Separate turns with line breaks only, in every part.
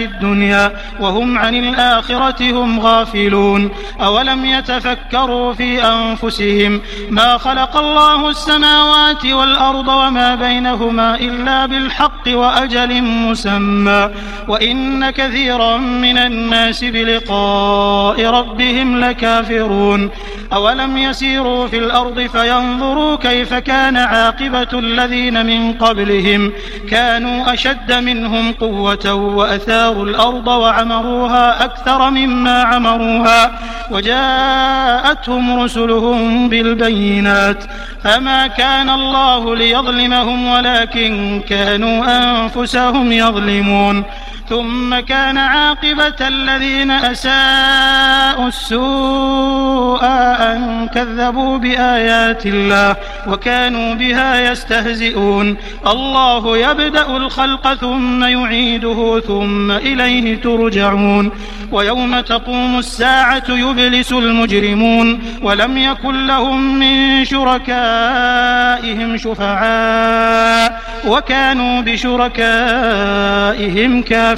الدنيا وهم عن الآخرة هم غافلون. أولم يتفكروا في أنفسهم ما خلق الله السماوات والأرض وما بينهما إلا بالحق وأجل مسمى. وإن كثيرا من الناس بلقاء ربهم لكافرون. أولم يسيروا في الأرض فينظروا كيف كان عاقبة الذين من قبلهم. كانوا أشد منهم قوة وأثاروا الأرض وعمروها أكثر مما عمروها وجاءتهم رسلهم بالبينات فما كان الله ليظلمهم ولكن كانوا أنفسهم يظلمون ثم كان عاقبة الذين أساءوا السوء أن كذبوا بآيات الله وكانوا بها يستهزئون. الله يبدأ الخلق ثم يعيده ثم إليه ترجعون. ويوم تقوم الساعة يبلس المجرمون. ولم يكن لهم من شركائهم شفعاء. وكانوا بشركائهم كافرين.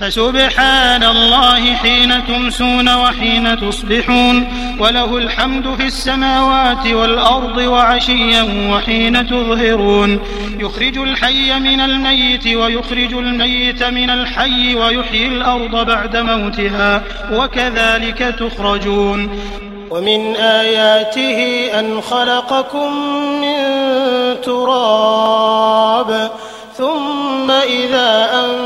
فسبحان الله حين تمسون وحين تصبحون وله الحمد في السماوات والأرض وعشيا وحين تظهرون يخرج الحي من الميت ويخرج الميت من الحي ويحيي الأرض بعد موتها وكذلك تخرجون
ومن آياته أن خلقكم من تراب ثم إذا أنتم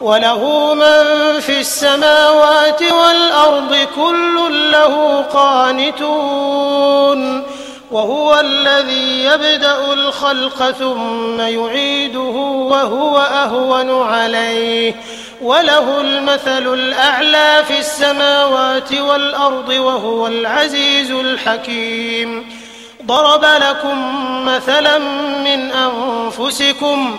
وله من في السماوات والأرض كل له قانتون وهو الذي يبدأ الخلق ثم يعيده وهو أهون عليه وله المثل الأعلى في السماوات والأرض وهو العزيز الحكيم. ضرب لكم مثلا من أنفسكم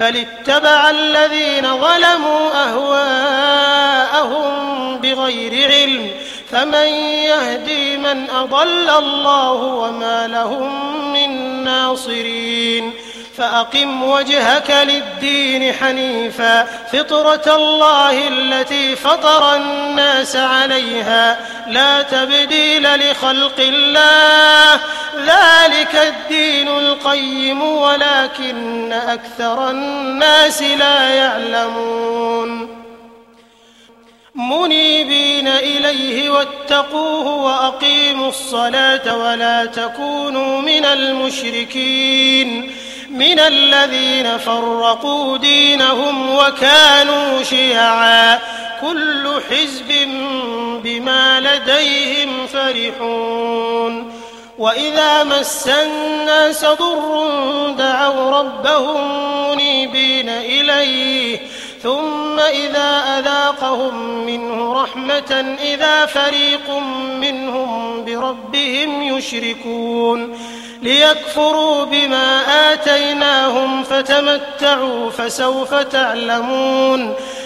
بل اتبع الذين ظلموا أهواءهم بغير علم فمن يهدي من أضل الله وما لهم من ناصرين فأقم وجهك للدين حنيفا فطرة الله التي فطر الناس عليها لا تبديل لخلق الله ذلك الدين القيم ولكن أكثر الناس لا يعلمون. منيبين إليه واتقوه وأقيموا الصلاة ولا تكونوا من المشركين. من الذين فرقوا دينهم وكانوا شيعا. كل حزب بما لديهم فرحون. وإذا مس الناس ضر دعوا ربهم منيبين إليه ثم إذا أذاقهم منه رحمة إذا فريق منهم بربهم يشركون. ليكفروا بما آتيناهم فتمتعوا فسوف تعلمون.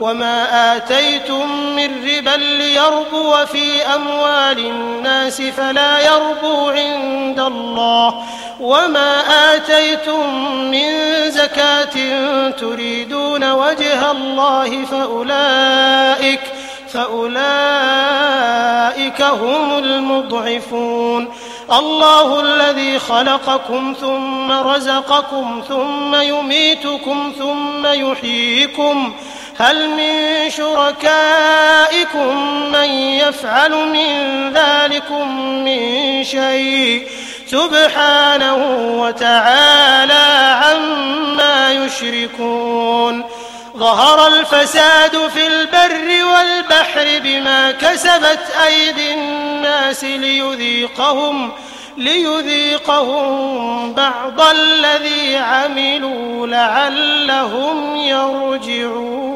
وما آتيتم من ربا ليربو في أموال الناس فلا يربو عند الله وما آتيتم من زكاة تريدون وجه الله فأولئك فأولئك هم المضعفون الله الذي خلقكم ثم رزقكم ثم يميتكم ثم يحييكم هل من شركائكم من يفعل من ذلكم من شيء؟ سبحانه وتعالى عما يشركون. ظهر الفساد في البر والبحر بما كسبت أيدي الناس ليذيقهم ليذيقهم بعض الذي عملوا لعلهم يرجعون.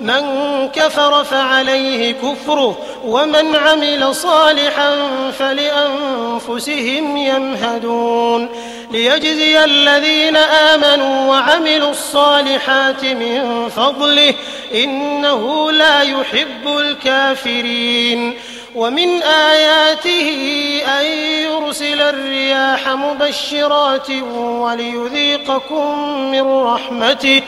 من كفر فعليه كفره ومن عمل صالحا فلأنفسهم يمهدون. ليجزي الذين آمنوا وعملوا الصالحات من فضله إنه لا يحب الكافرين. ومن آياته أن يرسل الرياح مبشرات وليذيقكم من رحمته.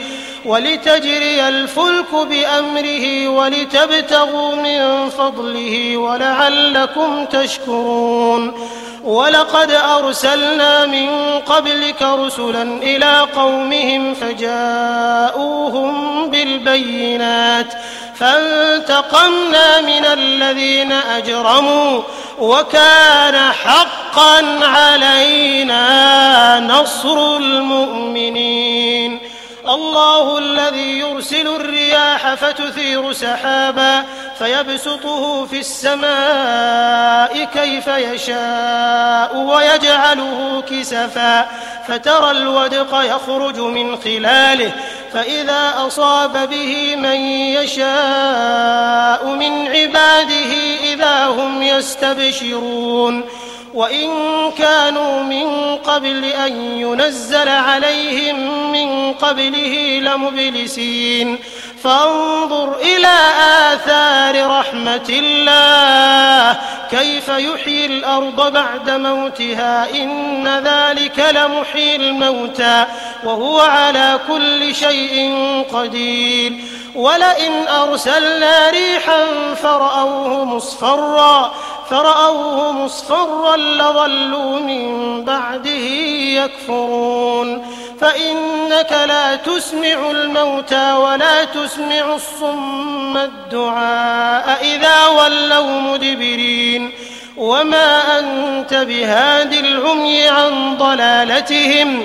ولتجري الفلك بأمره ولتبتغوا من فضله ولعلكم تشكرون. ولقد أرسلنا من قبلك رسلا إلى قومهم فجاءوهم بالبينات. فانتقمنا من الذين أجرموا وكان حقا علينا نصر المؤمنين. الله الذي يرسل الرياح فتثير سحابا فيبسطه في السماء كيف يشاء ويجعله كسفا فترى الودق يخرج من خلاله فإذا أصاب به من يشاء من عباده إذا هم يستبشرون وإن كانوا من قبل أن ينزل عليهم من قبله لمبلسين. فانظر إلى آثار رحمة الله. كيف يحيي الأرض بعد موتها. إن ذلك لمحيي الموتى. وهو على كل شيء قدير. ولئن أرسلنا ريحا فرأوه مصفرا. فرأوه مصفرا لظلوا من بعده يكفرون. فإنك لا تسمع الموتى ولا تسمع الصم الدعاء إذا ولوا مدبرين. وما أنت بهاد العمي عن ضلالتهم.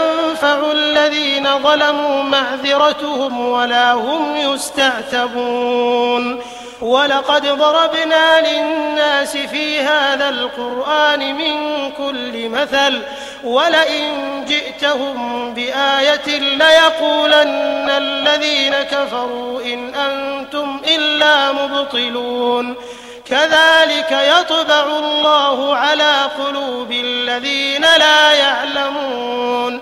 الذين ظلموا معذرتهم ولا هم يستعتبون. ولقد ضربنا للناس في هذا القرآن من كل مثل ولئن جئتهم بآية ليقولن الذين كفروا إن أنتم إلا مبطلون. كذلك يطبع الله على قلوب الذين لا يعلمون.